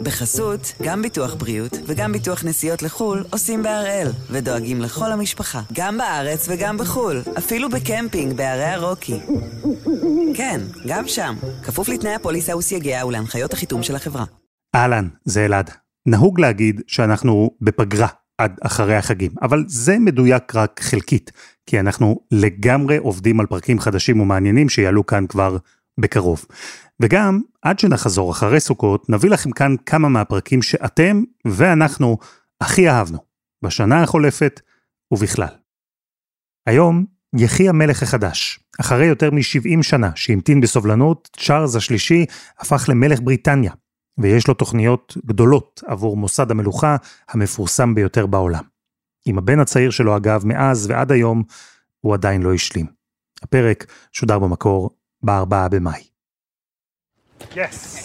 בחסות, גם ביטוח בריאות וגם ביטוח נסיעות לחו"ל עושים בהראל, ודואגים לכל המשפחה, גם בארץ וגם בחו"ל, אפילו בקמפינג בערי הרוקי. כן, גם שם, כפוף לתנאי הפוליסה וסייגיה ולהנחיות החיתום של החברה. אהלן, זה אלעד. נהוג להגיד שאנחנו בפגרה עד אחרי החגים, אבל זה מדויק רק חלקית, כי אנחנו לגמרי עובדים על פרקים חדשים ומעניינים שיעלו כאן כבר בקרוב. וגם, עד שנחזור אחרי סוכות, נביא לכם כאן כמה מהפרקים שאתם ואנחנו הכי אהבנו, בשנה החולפת ובכלל. היום, יחי המלך החדש. אחרי יותר מ-70 שנה שהמתין בסובלנות, צ'ארלס השלישי הפך למלך בריטניה, ויש לו תוכניות גדולות עבור מוסד המלוכה המפורסם ביותר בעולם. עם הבן הצעיר שלו אגב, מאז ועד היום, הוא עדיין לא השלים. הפרק שודר במקור ב-4 במאי. Yes.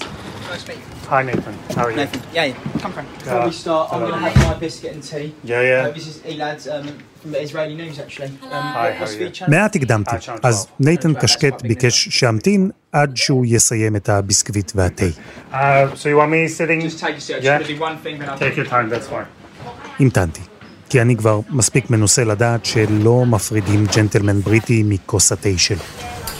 Nice to meet you. Hi Nathan. How are you? Nathan. Yeah, yeah. Come from. Before Yeah. we start, I'm going to have my biscuit and tea. Yeah, yeah. Uh, this is Elad um, from Israeli News, actually. Um? מעט הקדמתי, אז. נייתן קשקט ביקש שאמתין עד שהוא יסיים את הביסקוויט והתה. Uh, so you want me sitting? Just take a seat. I'm Yeah. just going to do one thing, then I'll Take your time. That's fine. המתנתי. כי אני כבר מספיק מנוסה לדעת שלא מפרידים ג'נטלמן בריטי מכוס התה שלו.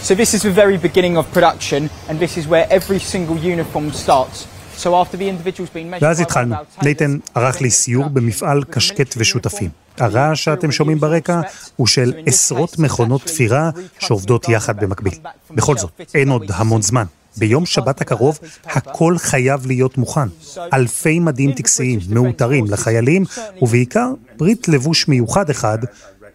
So this is the very beginning of production, and this is where every single uniform starts. So after the individual's been measured ואז התחלנו. נייתן ערך לי סיור. במפעל קשקט ושותפים. הרעש שאתם שומעים ברקע הוא של עשרות מכונות תפירה שעובדות יחד במקביל. בכל זאת, אין עוד המון זמן. ביום שבת הקרוב הכל חייב להיות מוכן. אלפי מדים טקסיים, מאותרים לחיילים, ובעיקר ברית לבוש מיוחד אחד,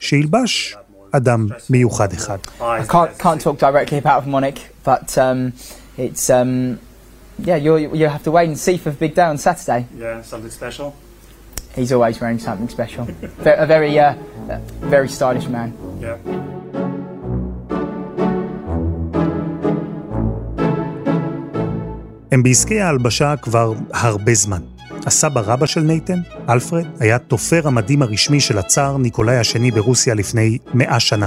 שילבש אדם מיוחד אחד. I can't can't talk directly about Monic, but um, it's um, yeah, you you have to wait and see for the big day on Saturday. Yeah, something special. He's always wearing something special. Ve- a very uh, very stylish man. Yeah. הם בעסקי ההלבשה כבר הרבה זמן. הסבא רבא של נייתן, אלפרד, היה תופר המדים הרשמי של הצאר ניקולאי השני ברוסיה לפני מאה שנה.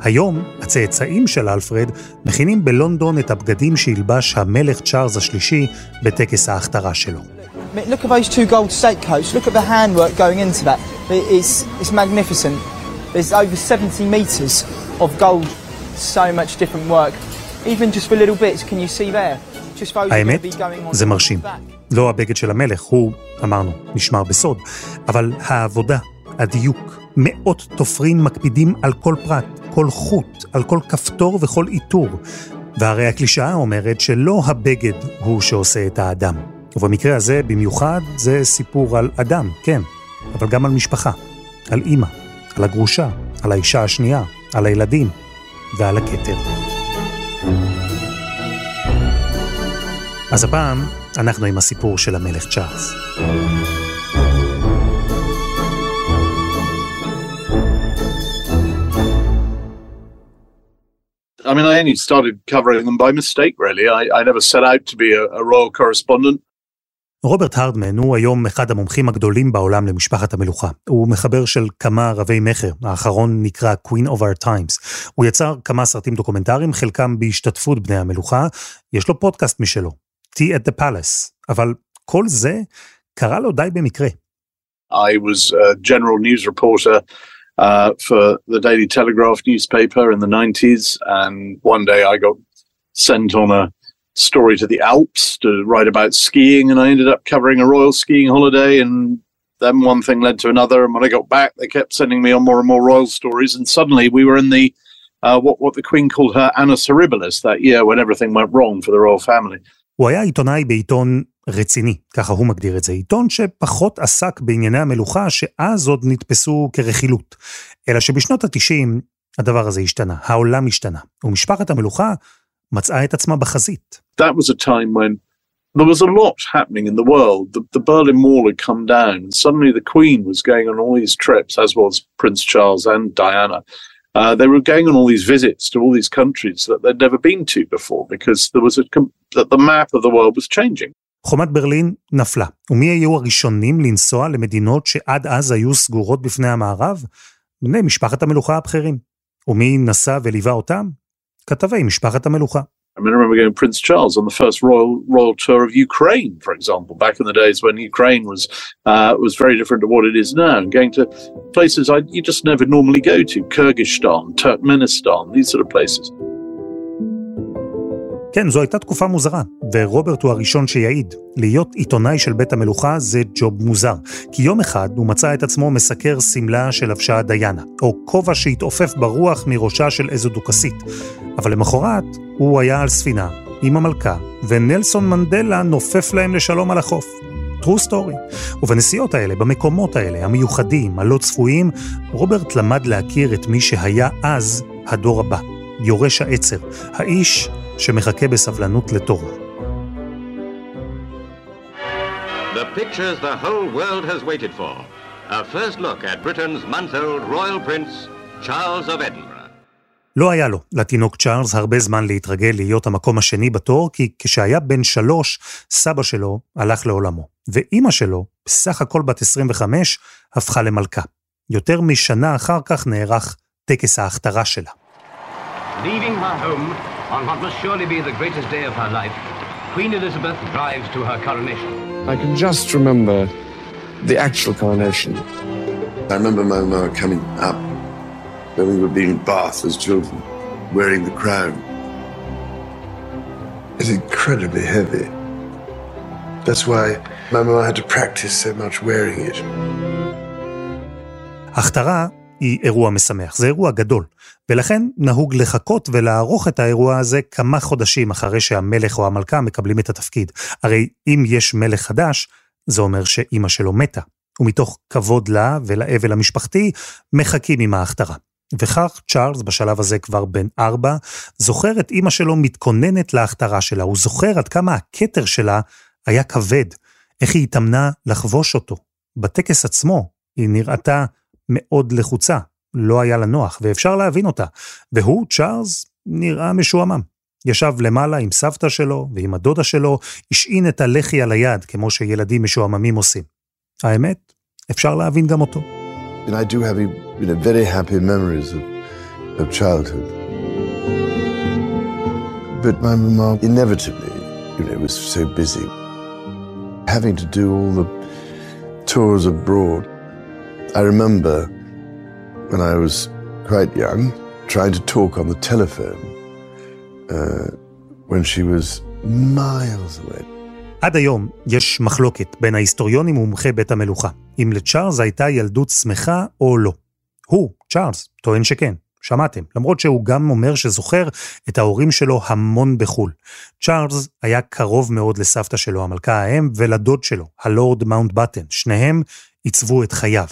היום, הצאצאים של אלפרד מכינים בלונדון את הבגדים שילבש המלך צ'ארלס השלישי בטקס ההכתרה שלו. I mean, Look at those two gold stakecoats. Look at the handwork going into that. It- It's it's magnificent. There's over 70 meters of gold. So much different work. Even just for little bits, can you see there? Just those are going האמת, זה מרשים. לא הבגד של המלך, הוא, אמרנו, נשמר בסוד, אבל העבודה, הדיוק, מאות תופרים מקפידים על כל פרט, כל חוט, על כל כפתור וכל עיטור. והרי הקלישאה אומרת שלא הבגד הוא שעושה את האדם. ובמקרה הזה, במיוחד, זה סיפור על אדם, כן, אבל גם על משפחה, על אימא, על הגרושה, על האישה השנייה, על הילדים ועל הכתר. אז הפעם אנחנו עם הסיפור של המלך צ'ארלס. I mean, I only started covering them by mistake, really. I, I never set out to be a, a royal correspondent. רוברט הרדמן הוא היום אחד המומחים הגדולים בעולם למשפחת המלוכה. הוא מחבר של כמה רבי מכר, האחרון נקרא Queen of Our Times. הוא יצר כמה סרטים דוקומנטריים, חלקם בהשתתפות בני המלוכה. יש לו פודקאסט משלו, Tea at the Palace. אבל כל זה קרה לו די במקרה. I was a general news reporter uh, for the Daily Telegraph newspaper in the 90s. And one day I got sent on a story to the Alps to write about skiing. And I ended up covering a royal skiing holiday. And then one thing led to another. And when I got back, they kept sending me on more and more royal stories. And suddenly we were in the uh, what, what the Queen called her Annus Horribilis that year when everything went wrong for the royal family. הוא היה עיתונאי בעיתון רציני, ככה הוא מגדיר את זה, עיתון שפחות עסק בענייני המלוכה שאז עוד נתפסו כרכילות. אלא שבשנות ה-90 הדבר הזה השתנה, העולם השתנה, ומשפחת המלוכה מצאה את עצמה בחזית. that was a time when there was a lot happening in the world. The, the Berlin Wall had come down, and suddenly the Queen was going on all these trips, as was Prince Charles and Diana. Uh, they were going on all these visits to all these countries that they'd never been to before because there was a that the map of the world was changing. חומת ברלין נפלה, ומי היו הראשונים לנסוע למדינות שעד אז היו סגורות בפני המערב? בני משפחת המלוכה הבכירים. ומי נסע וליווה אותם? כתבי משפחת המלוכה. I mean, I remember going to Prince Charles on the first royal royal tour of Ukraine, for example, back in the days when Ukraine was uh, was very different to what it is now, and going to places I, you just never normally go to, Kyrgyzstan, Turkmenistan, these sort of places. כן, זו הייתה תקופה מוזרה, ורוברט הוא הראשון שיעיד. להיות עיתונאי של בית המלוכה זה ג'וב מוזר, כי יום אחד הוא מצא את עצמו מסקר שמלה של לבשה דיאנה, או כובע שהתעופף ברוח מראשה של איזו דוכסית. אבל למחרת הוא היה על ספינה עם המלכה, ונלסון מנדלה נופף להם לשלום על החוף. true story. ובנסיעות האלה, במקומות האלה, המיוחדים, הלא צפויים, רוברט למד להכיר את מי שהיה אז הדור הבא, יורש העצר, האיש שמחכה בסבלנות לתורו. The Charles of Edinburgh. לא היה לו, לתינוק צ'ארלס, הרבה זמן להתרגל להיות המקום השני בתור, כי כשהיה בן שלוש, סבא שלו הלך לעולמו. ואימא שלו, בסך הכל בת 25, הפכה למלכה. יותר משנה אחר כך נערך טקס ההכתרה שלה. Leaving her home on what must surely be the greatest day of her life, Queen Elizabeth drives to her coronation. I can just remember the actual coronation. I remember my mother coming up when we were being bathed as children, wearing the crown. It's incredibly heavy. That's why my mother had to practice so much wearing it. הכתרה היא אירוע משמח, זה אירוע גדול, ולכן נהוג לחכות ולערוך את האירוע הזה כמה חודשים אחרי שהמלך או המלכה מקבלים את התפקיד. הרי אם יש מלך חדש, זה אומר שאימא שלו מתה, ומתוך כבוד לה ולאבל המשפחתי, מחכים עם ההכתרה. וכך צ'ארלס, בשלב הזה כבר בן ארבע, זוכר את אימא שלו מתכוננת להכתרה שלה, הוא זוכר עד כמה הכתר שלה היה כבד, איך היא התאמנה לחבוש אותו. בטקס עצמו היא נראתה מאוד לחוצה, לא היה לה נוח, ואפשר להבין אותה. והוא, צ'ארלס, נראה משועמם. ישב למעלה עם סבתא שלו ועם הדודה שלו, השעין את הלחי על היד, כמו שילדים משועממים עושים. האמת, אפשר להבין גם אותו. And I do have you know, very happy memories of, of childhood. But my mama inevitably, you know, was so busy having to do all the tours abroad. I remember when I was quite young trying to talk on the telephone uh, when she was miles away. עד היום יש מחלוקת בין ההיסטוריונים ומומחי בית המלוכה, אם לצ'ארלס הייתה ילדות שמחה או לא. הוא, צ'ארלס, טוען שכן, שמעתם, למרות שהוא גם אומר שזוכר את ההורים שלו המון בחו"ל. צ'ארלס היה קרוב מאוד לסבתא שלו, המלכה האם, ולדוד שלו, הלורד מאונט בטן, שניהם עיצבו את חייו.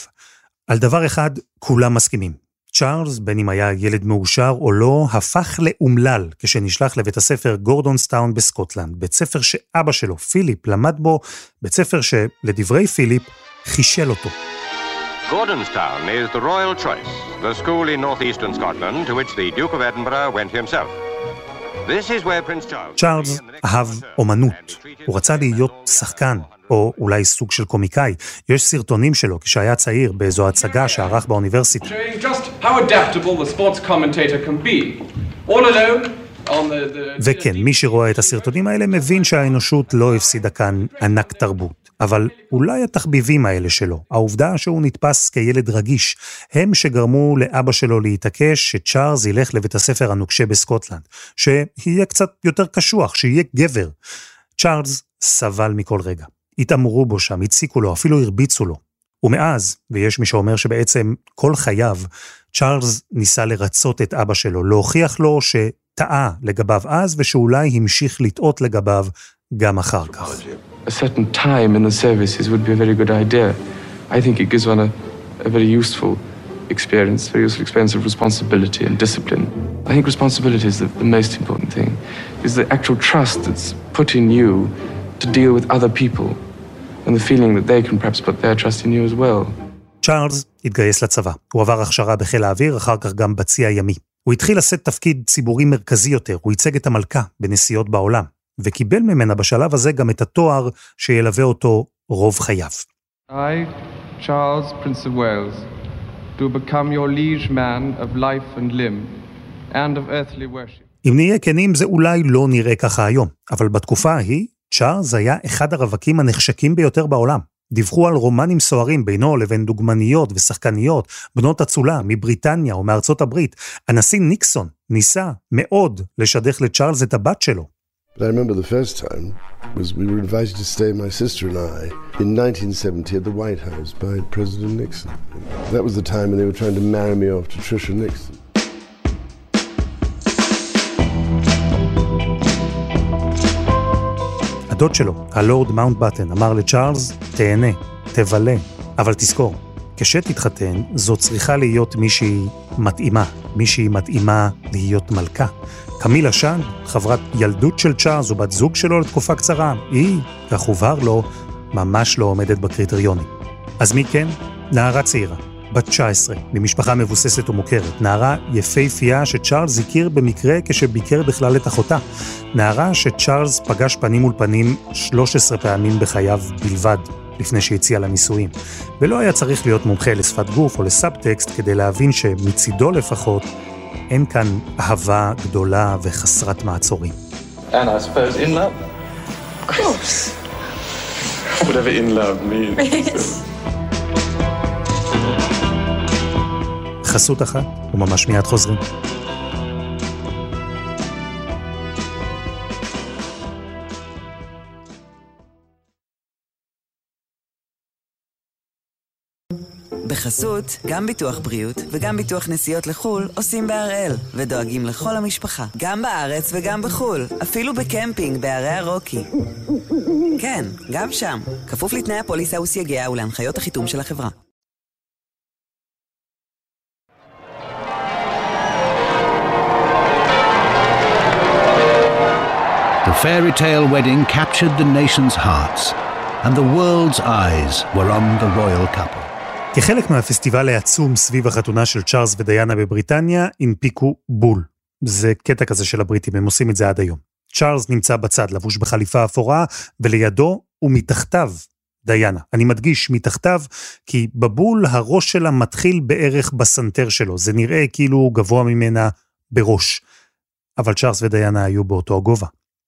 על דבר אחד כולם מסכימים. צ'ארלס, בין אם היה ילד מאושר או לא, הפך לאומלל כשנשלח לבית הספר גורדונסטאון בסקוטלנד, בית ספר שאבא שלו, פיליפ, למד בו, בית ספר שלדברי פיליפ, חישל אותו. Gordonstoun is the royal choice, the school in northeastern Scotland to which the Duke of Edinburgh went himself. This is where Prince Charles... צ'ארלס אהב אומנות, הוא רצה להיות שחקן, או אולי סוג של קומיקאי. יש סרטונים שלו כשהיה צעיר באיזו הצגה שערך באוניברסיטה. Showing just how adaptable the sports commentator can be. All alone on the... the... וכן, מי שרואה את הסרטונים האלה מבין שהאנושות לא הפסידה כאן ענק תרבות. אבל אולי התחביבים האלה שלו, העובדה שהוא נתפס כילד רגיש, הם שגרמו לאבא שלו להתעקש שצ'ארלס ילך לבית הספר הנוקשה בסקוטלנד, שיהיה קצת יותר קשוח, שיהיה גבר. צ'ארלס סבל מכל רגע. התעמרו בו שם, הציקו לו, אפילו הרביצו לו. ומאז, ויש מי שאומר שבעצם כל חייו, צ'ארלס ניסה לרצות את אבא שלו, להוכיח לו שטעה לגביו אז, ושאולי המשיך לטעות לגביו גם אחר כך. A certain time in the services would be a very good idea. I think it gives one a, a very useful experience, very useful experience of responsibility and discipline. I think responsibility is the, the most important thing, is the actual trust that's put in you to deal with other people and the feeling that they can perhaps put their trust in you as well. צ'ארלס התגייס לצבא. הוא עבר הכשרה בחיל האוויר, אחר כך גם בצי הימי. הוא התחיל לשאת תפקיד ציבורי מרכזי יותר, הוא ייצג את המלכה בנסיעות בעולם, וקיבל ממנה בשלב הזה גם את התואר שילווה אותו רוב חייו. I, Charles, Prince of Wales, do become your liege man of life and limb, and of earthly worship. אם נהיה כנים, זה אולי לא נראה ככה היום, אבל בתקופה ההיא, צ'ארלס היה אחד הרווקים הנחשקים ביותר בעולם. דיווחו על רומנים סוערים בינו לבין דוגמניות ושחקניות, בנות אצולה מבריטניה או מארצות הברית. הנשיא ניקסון ניסה מאוד לשדך לצ'ארלס את הבת שלו. But I remember the first time was we were invited to stay, my sister and I, in 1970 at the White House by President Nixon. That was the time when they were trying to marry me off to Trisha Nixon. הדוד שלו, הלורד מאונט בטן, אמר לצ'ארלס, תהנה, תבלה, אבל תזכור, כשתתחתן, זו צריכה להיות מישהי מתאימה, מישהי מתאימה להיות מלכה. קמילה שאן, חברת ילדות של צ'ארלס ובת זוג שלו לתקופה קצרה, היא, כך הובהר לו, ממש לא עומדת בקריטריונים. אז מי כן? נערה צעירה, בת 19, ממשפחה מבוססת ומוכרת. נערה יפהפייה שצ'ארלס הכיר במקרה כשביקר בכלל את אחותה. נערה שצ'ארלס פגש פנים מול פנים 13 פעמים בחייו בלבד, לפני שהציע לה נישואים. ולא היה צריך להיות מומחה לשפת גוף או לסאבטקסט כדי להבין שמצידו לפחות, אין כאן אהבה גדולה וחסרת מעצורים. And I suppose in love. Of course. Whatever in love means. חסות אחת, וממש מיד חוזרים. בחסות, גם ביטוח בריאות וגם ביטוח נסיעות לחו"ל עושים בהראל, ודואגים לכל המשפחה, גם בארץ וגם בחו"ל, אפילו בקמפינג בערי הרוקי. כן, גם שם, כפוף לתנאי הפוליסה וסייגיה ולהנחיות החיתום של החברה. Fairy tale wedding captured the nation's hearts, and the world's eyes were on the royal couple. כחלק מהפסטיבל העצום סביב החתונה של צ'ארלס ודיאנה בבריטניה, הנפיקו בול. זה קטע כזה של הבריטים, הם עושים את זה עד היום. צ'ארלס נמצא בצד, לבוש בחליפה אפורה, ולידו ומתחתיו דיאנה. אני מדגיש מתחתיו, כי בבול הראש שלה מתחיל בערך בסנטר שלו. זה נראה כאילו הוא גבוה ממנה בראש. אבל צ'ארלס ודיאנה היו באותו הגובה.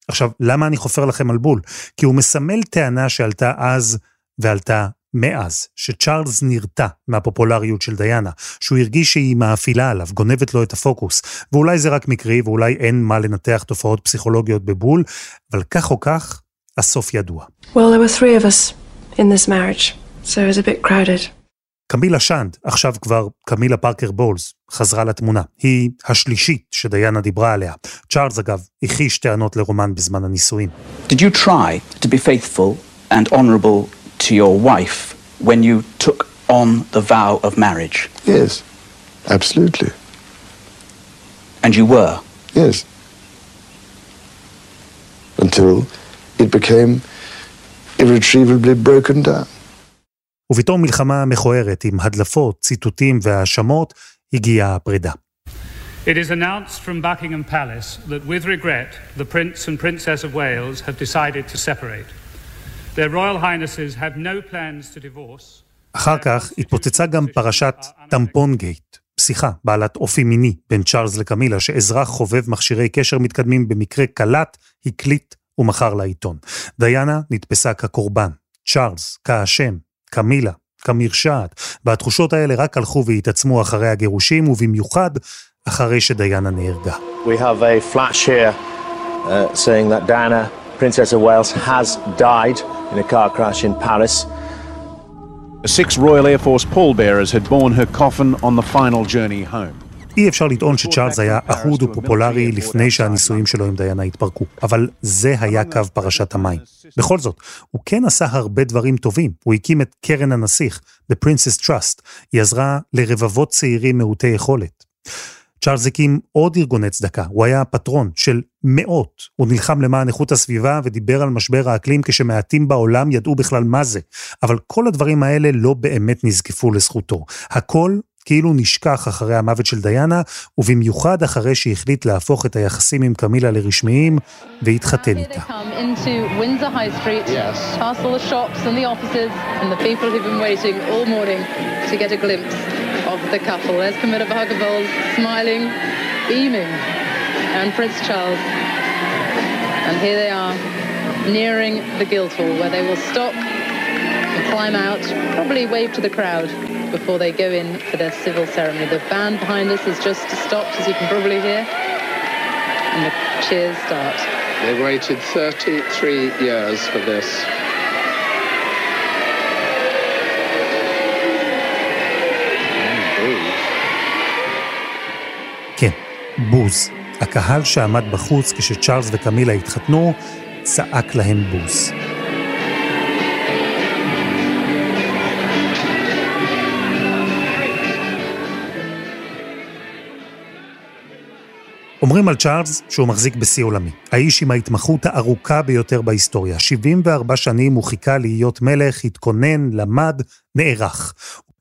עכשיו, למה אני חופר לכם על בול? כי הוא מסמל טענה שעלתה אז ועלתה מאז, שצ'ארלס נרתע מהפופולריות של דיאנה, שהוא הרגיש שהיא מאפילה עליו, גונבת לו את הפוקוס, ואולי זה רק מקרי ואולי אין מה לנתח תופעות פסיכולוגיות בבול, אבל כך או כך, הסוף ידוע. Well, there were three of us in this marriage, so it was a bit crowded. קמילה שאנד, עכשיו כבר קמילה פארקר בולס, חזרה לתמונה. היא השלישית שדיאנה דיברה עליה. צ'ארלס, אגב, הכחיש טענות לרומן בזמן הנישואים. Did you try to be faithful and honourable to your wife when you took on the vow of marriage? Yes, absolutely. And you were? Yes. Until it became irretrievably broken down. ובתום מלחמה מכוערת עם הדלפות, ציטוטים והאשמות, הגיעה הפרידה. It is announced from Buckingham Palace that with regret the Prince and Princess of Wales have decided to separate. אחר כך התפוצצה גם פרשת טמפון גייט, שיחה בעלת אופי מיני בין צ'ארלס לקמילה, שאזרח חובב מכשירי קשר מתקדמים במקרה קלט, הקליט ומכר לעיתון. דיאנה נתפסה כקורבן, צ'ארלס כאשם, קמילה כמרשעת, והתחושות האלה רק הלכו והתעצמו אחרי הגירושים, ובמיוחד אחרי שדיאנה נהרגה. We have a flash here uh, saying that Diana, Princess of Wales, has died in a car crash in Paris. Six Royal Air Force pallbearers had borne her coffin on the final journey home. אי אפשר לטעון שצ'ארלס היה אהוד ופופולרי לפני שהנישואים שלו עם דיאנה התפרקו, אבל זה היה קו פרשת המים. בכל זאת, הוא כן עשה הרבה דברים טובים. הוא הקים את קרן הנסיך, The Princess Trust. היא עזרה לרבבות צעירים מעוטי יכולת. צ'ארלס הקים עוד ארגוני צדקה, הוא היה פטרון של מאות. הוא נלחם למען איכות הסביבה ודיבר על משבר האקלים כשמעטים בעולם ידעו בכלל מה זה. אבל כל הדברים האלה לא באמת נזקפו לזכותו. הכל כאילו נשכח אחרי המוות של דיאנה, ובמיוחד אחרי שהחליט להפוך את היחסים עם קמילה לרשמיים והתחתן איתה. Of the couple. There's Camilla Bhagabold smiling, beaming. and Prince Charles. And here they are, nearing the Guildhall, where they will stop and climb out, probably wave to the crowd before they go in for their civil ceremony. The band behind us has just stopped, as you can probably hear, and the cheers start. They waited 33 years for this. בוז. הקהל שעמד בחוץ כשצ'ארלס וקמילה התחתנו, צעק להם בוז. אומרים על צ'ארלס שהוא מחזיק בשיא עולמי. האיש עם ההתמחות הארוכה ביותר בהיסטוריה. 74 שנים הוא חיכה להיות מלך, התכונן, למד, נערך.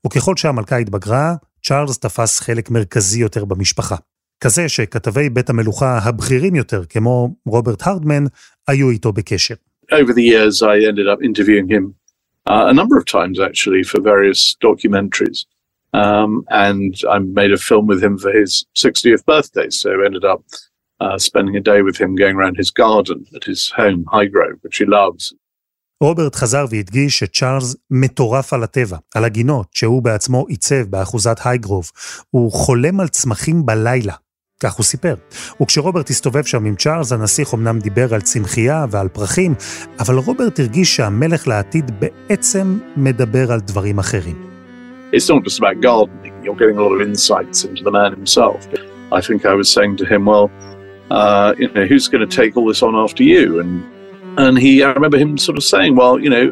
וככל שהמלכה התבגרה, צ'ארלס תפס חלק מרכזי יותר במשפחה. כזה שכתבי בית המלוכה הבכירים יותר, כמו רוברט הרדמן, היו איתו בקשר. Over the years I ended up interviewing him uh, a number of times actually for various documentaries. Um, and I made a film with him for his 60th birthday, so ended up uh, spending a day with him going around his garden at his home, Highgrove, which he loves. רוברט חזר והדגיש שצ'ארלס מטורף על הטבע, על הגינות, שהוא בעצמו עיצב באחוזת הייגרוב. הוא חולם על צמחים בלילה, כך הוא סיפר. וכשרוברט הסתובב שם עם צ'ארלס, הנסיך אמנם דיבר על צמחייה ועל פרחים, אבל רוברט הרגיש שהמלך לעתיד בעצם מדבר על דברים אחרים. It's not just about gardening, you're getting a lot of insights into the man himself. I think I was saying to him, well, uh, you know, who's going to take all this on after you? And and he, I remember him sort of saying, well, you know,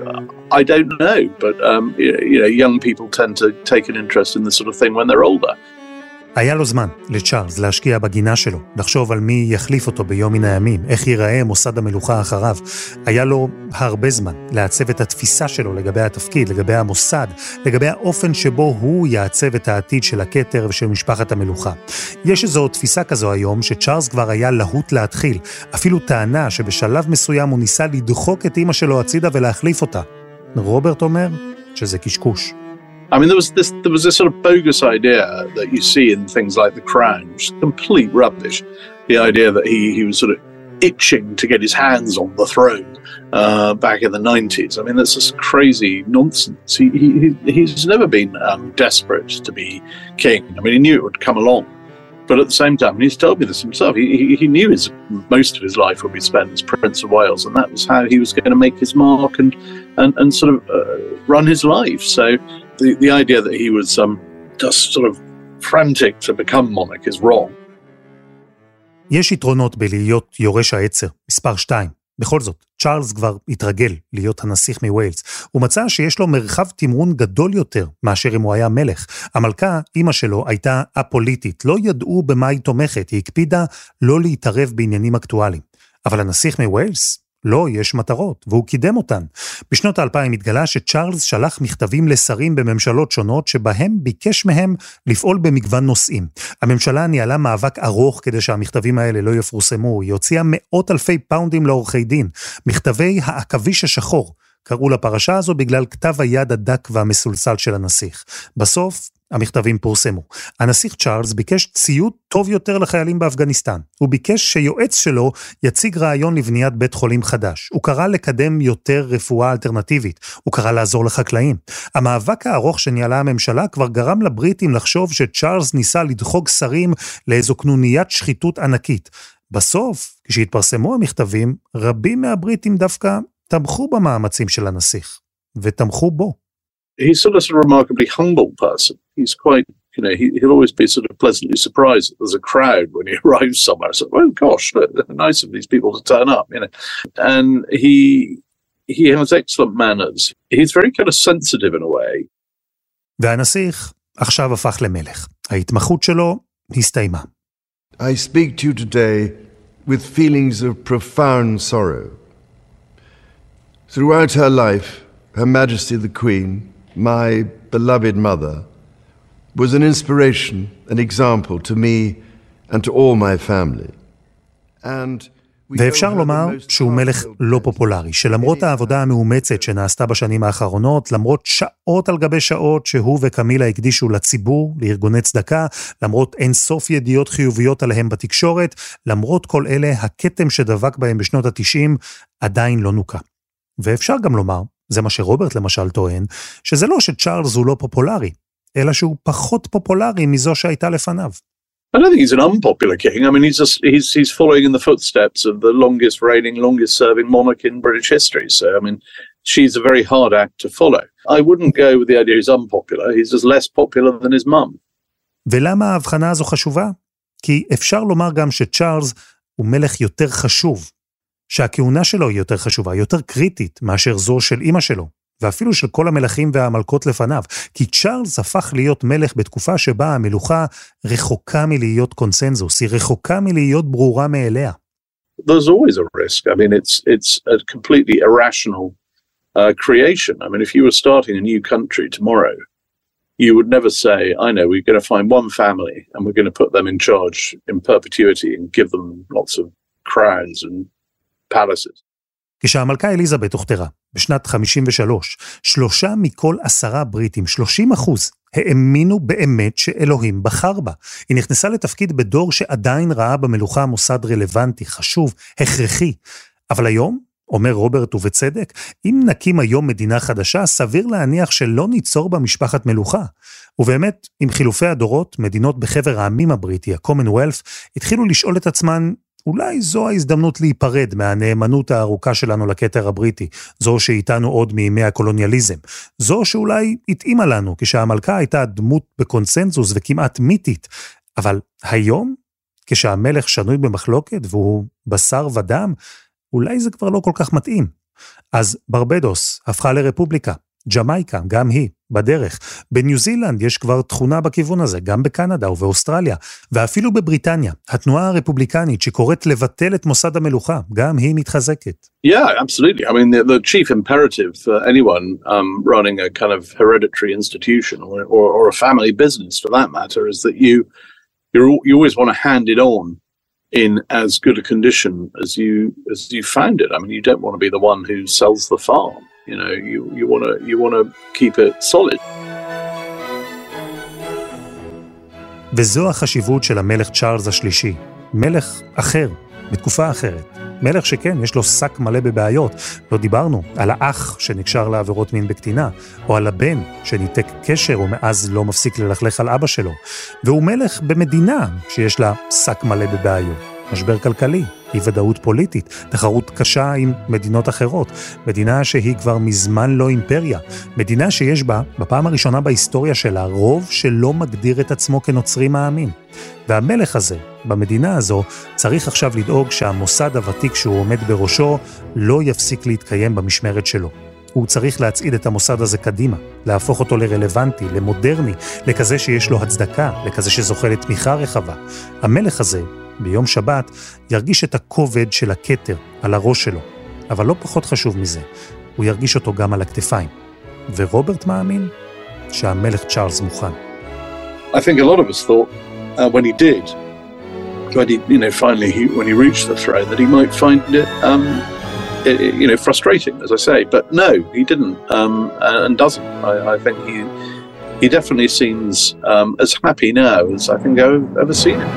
I don't know, but um, you know, young people tend to take an interest in this sort of thing when they're older. היה לו זמן לצ'ארלס להשקיע בגינה שלו, לחשוב על מי יחליף אותו ביום מן הימים, איך ייראה מוסד המלוכה אחריו. היה לו הרבה זמן לעצב את התפיסה שלו לגבי התפקיד, לגבי המוסד, לגבי האופן שבו הוא יעצב את העתיד של הכתר ושל משפחת המלוכה. יש איזו תפיסה כזו היום שצ'ארלס כבר היה להוט להתחיל, אפילו טענה שבשלב מסוים הוא ניסה לדחוק את אימא שלו הצידה ולהחליף אותה. רוברט אומר שזה קשקוש. I mean, there was this there was this sort of bogus idea that you see in things like The Crown, which is complete rubbish. The idea that he he was sort of itching to get his hands on the throne uh, back in the nineties. I mean, that's just crazy nonsense. He, he he's never been um, desperate to be king. I mean, he knew it would come along, but at the same time, and he's told me this himself. He he, he knew his most of his life would be spent as Prince of Wales, and that was how he was going to make his mark and and and sort of uh, run his life. So. The, the idea that he was um, just sort of frantic to become monarch is wrong. יש יתרונות בלהיות יורש העצר, מספר 2. בכל זאת, צ'ארלס כבר התרגל להיות הנסיך מווילס. הוא מצא שיש לו מרחב תמרון גדול יותר מאשר אם הוא היה מלך. המלכה, אימא שלו, הייתה א-פוליטית, לא ידעו במה היא תומכת, היא הקפידה לא להתערב בעניינים אקטואליים. אבל הנסיך מווילס, לא, יש מטרות, והוא קידם אותן. בשנות האלפיים התגלה שצ'ארלס שלח מכתבים לשרים בממשלות שונות, שבהם ביקש מהם לפעול במגוון נושאים. הממשלה ניהלה מאבק ארוך כדי שהמכתבים האלה לא יפורסמו, היא הוציאה מאות אלפי פאונדים לעורכי דין. מכתבי העכביש השחור. קראו לפרשה הזו בגלל כתב היד הדק והמסולסל של הנסיך. בסוף, המכתבים פורסמו. הנסיך צ'ארלס ביקש ציות טוב יותר לחיילים באפגניסטן. הוא ביקש שיועץ שלו יציג רעיון לבניית בית חולים חדש. הוא קרא לקדם יותר רפואה אלטרנטיבית. הוא קרא לעזור לחקלאים. המאבק הארוך שניהלה הממשלה כבר גרם לבריטים לחשוב שצ'ארלס ניסה לדחוק שרים לאיזו קנוניית שחיתות ענקית. בסוף, כשהתפרסמו המכתבים, רבים מהבריטים דווקא תמכו במאמצים של הנסיך, ותמכו בו. He's sort of a remarkably humble person. He's quite, you know, he, he'll always be sort of pleasantly surprised that there's a crowd when he arrives somewhere. So, oh gosh, look, nice of these people to turn up, you know. And he he has excellent manners. He's very kind of sensitive in a way. והנסיך עכשיו הפך למלך. ההתמחות שלו הסתיימה. I speak to you today with feelings of profound sorrow. Throughout her life, Her Majesty the Queen, my beloved mother, was an inspiration, an example to me and to all my family. And ואפשר לומר שהוא מלך לא פופולרי, שלמרות העבודה המאומצת שנעשתה בשנים האחרונות, למרות שעות על גבי שעות שהוא וקמילה הקדישו לציבור, לארגוני צדקה, למרות אין סוף ידיעות חיוביות עליהם בתקשורת, למרות כל אלה, הכתם שדבק בהם בשנות ה-90 עדיין לא נוקה. ואפשר גם לומר, זה מה שרוברט למשל טוען, שזה לא שצ'ארלס הוא לא פופולרי, אלא שהוא פחות פופולרי מזו שהייתה לפניו. I don't think he's an unpopular king. I mean, he's just he's he's following in the footsteps of the longest reigning, longest serving monarch in British history. So, I mean, she's a very hard act to follow. I wouldn't go with the idea he's unpopular. He's just less popular than his mum. ולמה ההבחנה הזו חשובה? כי אפשר לומר גם שצ'ארלס הוא מלך יותר חשוב, שהכהונה שלו היא יותר חשובה, יותר קריטית מאשר זו של אימא שלו, ואפילו של כל המלכים והמלכות לפניו, כי צ'ארלס הפך להיות מלך בתקופה שבה המלוכה רחוקה מלהיות קונסנזוס, היא רחוקה מלהיות ברורה מאליה. There's always a risk. I mean, it's it's a completely irrational uh, creation. I mean, if you were starting a new country tomorrow, you would never say, "I know we're going to find one family and we're going to put them in charge in perpetuity and give them lots of crowns and palaces." כשהמלכה אליזבת הוכתרה, בשנת 53, שלושה מכל עשרה בריטים, 30 אחוז, האמינו באמת שאלוהים בחר בה. היא נכנסה לתפקיד בדור שעדיין ראה במלוכה מוסד רלוונטי, חשוב, הכרחי. אבל היום, אומר רוברט ובצדק, אם נקים היום מדינה חדשה, סביר להניח שלא ניצור בה משפחת מלוכה. ובאמת, עם חילופי הדורות, מדינות בחבר העמים הבריטי, ה-commonwealth, התחילו לשאול את עצמן אולי זו ההזדמנות להיפרד מהנאמנות הארוכה שלנו לכתר הבריטי, זו שאיתנו עוד מימי הקולוניאליזם. זו שאולי התאימה לנו כשהמלכה הייתה דמות בקונסנזוס וכמעט מיתית, אבל היום, כשהמלך שנוי במחלוקת והוא בשר ודם, אולי זה כבר לא כל כך מתאים. אז ברבדוס הפכה לרפובליקה, ג'מייקה, גם היא, בדרך. בניו זילנד יש כבר תכונה בכיוון הזה, גם בקנדה ובאוסטרליה, ואפילו בבריטניה, התנועה הרפובליקנית שקוראת לבטל את מוסד המלוכה, גם היא מתחזקת. Yeah, absolutely. I mean, the, the chief imperative for anyone um, running a kind of hereditary institution or, or, or a family business, for that matter, is that you you're, you always want to hand it on in as good a condition as you as you found it. I mean, you don't want to be the one who sells the farm. You know, you you want to you want to keep it solid. וזו החשיבות של המלך צ'ארלס השלישי, מלך אחר, בתקופה אחרת. מלך שכן, יש לו שק מלא בבעיות. לא דיברנו על האח שנקשר לעבירות מין בקטינה, או על הבן שניתק קשר ומאז לא מפסיק ללכלך על אבא שלו. והוא מלך במדינה שיש לה שק מלא בבעיות. משבר כלכלי, אי ודאות פוליטית, תחרות קשה עם מדינות אחרות, מדינה שהיא כבר מזמן לא אימפריה, מדינה שיש בה, בפעם הראשונה בהיסטוריה שלה, רוב שלא מגדיר את עצמו כנוצרי מאמין. והמלך הזה, במדינה הזו, צריך עכשיו לדאוג שהמוסד הוותיק שהוא עומד בראשו לא יפסיק להתקיים במשמרת שלו. הוא צריך להצעיד את המוסד הזה קדימה, להפוך אותו לרלוונטי, למודרני, לכזה שיש לו הצדקה, לכזה שזוכה לתמיכה רחבה. המלך הזה, ביום שבת, ירגיש את הכובד של הכתר על הראש שלו. אבל לא פחות חשוב מזה, הוא ירגיש אותו גם על הכתפיים. ורוברט מאמין שהמלך צ'ארלס מוכן. I think a lot of us thought uh, when he did, when he, you know, finally he, when he reached the throne, that he might find it, um, i- i- you know, frustrating, as I say. But no, he didn't, um, and doesn't. I, I think he he definitely seems um, as happy now as I think I've ever seen him.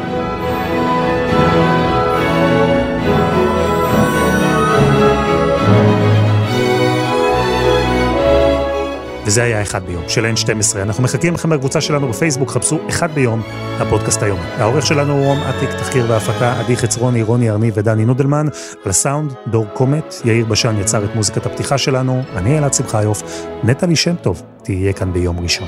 וזה היה אחד ביום, של N12. אנחנו מחכים לכם בקבוצה שלנו בפייסבוק, חפשו אחד ביום, הפודקאסט היום. העורך שלנו הוא רום עתיק, תחקיר והפקה, עדי חצרוני, רוני ארני ודני נודלמן. על הסאונד, דור קומט, יאיר בשן יצר את מוזיקת הפתיחה שלנו, אני אלעד שמחיוף, נטלי שם טוב, תהיה כאן ביום ראשון.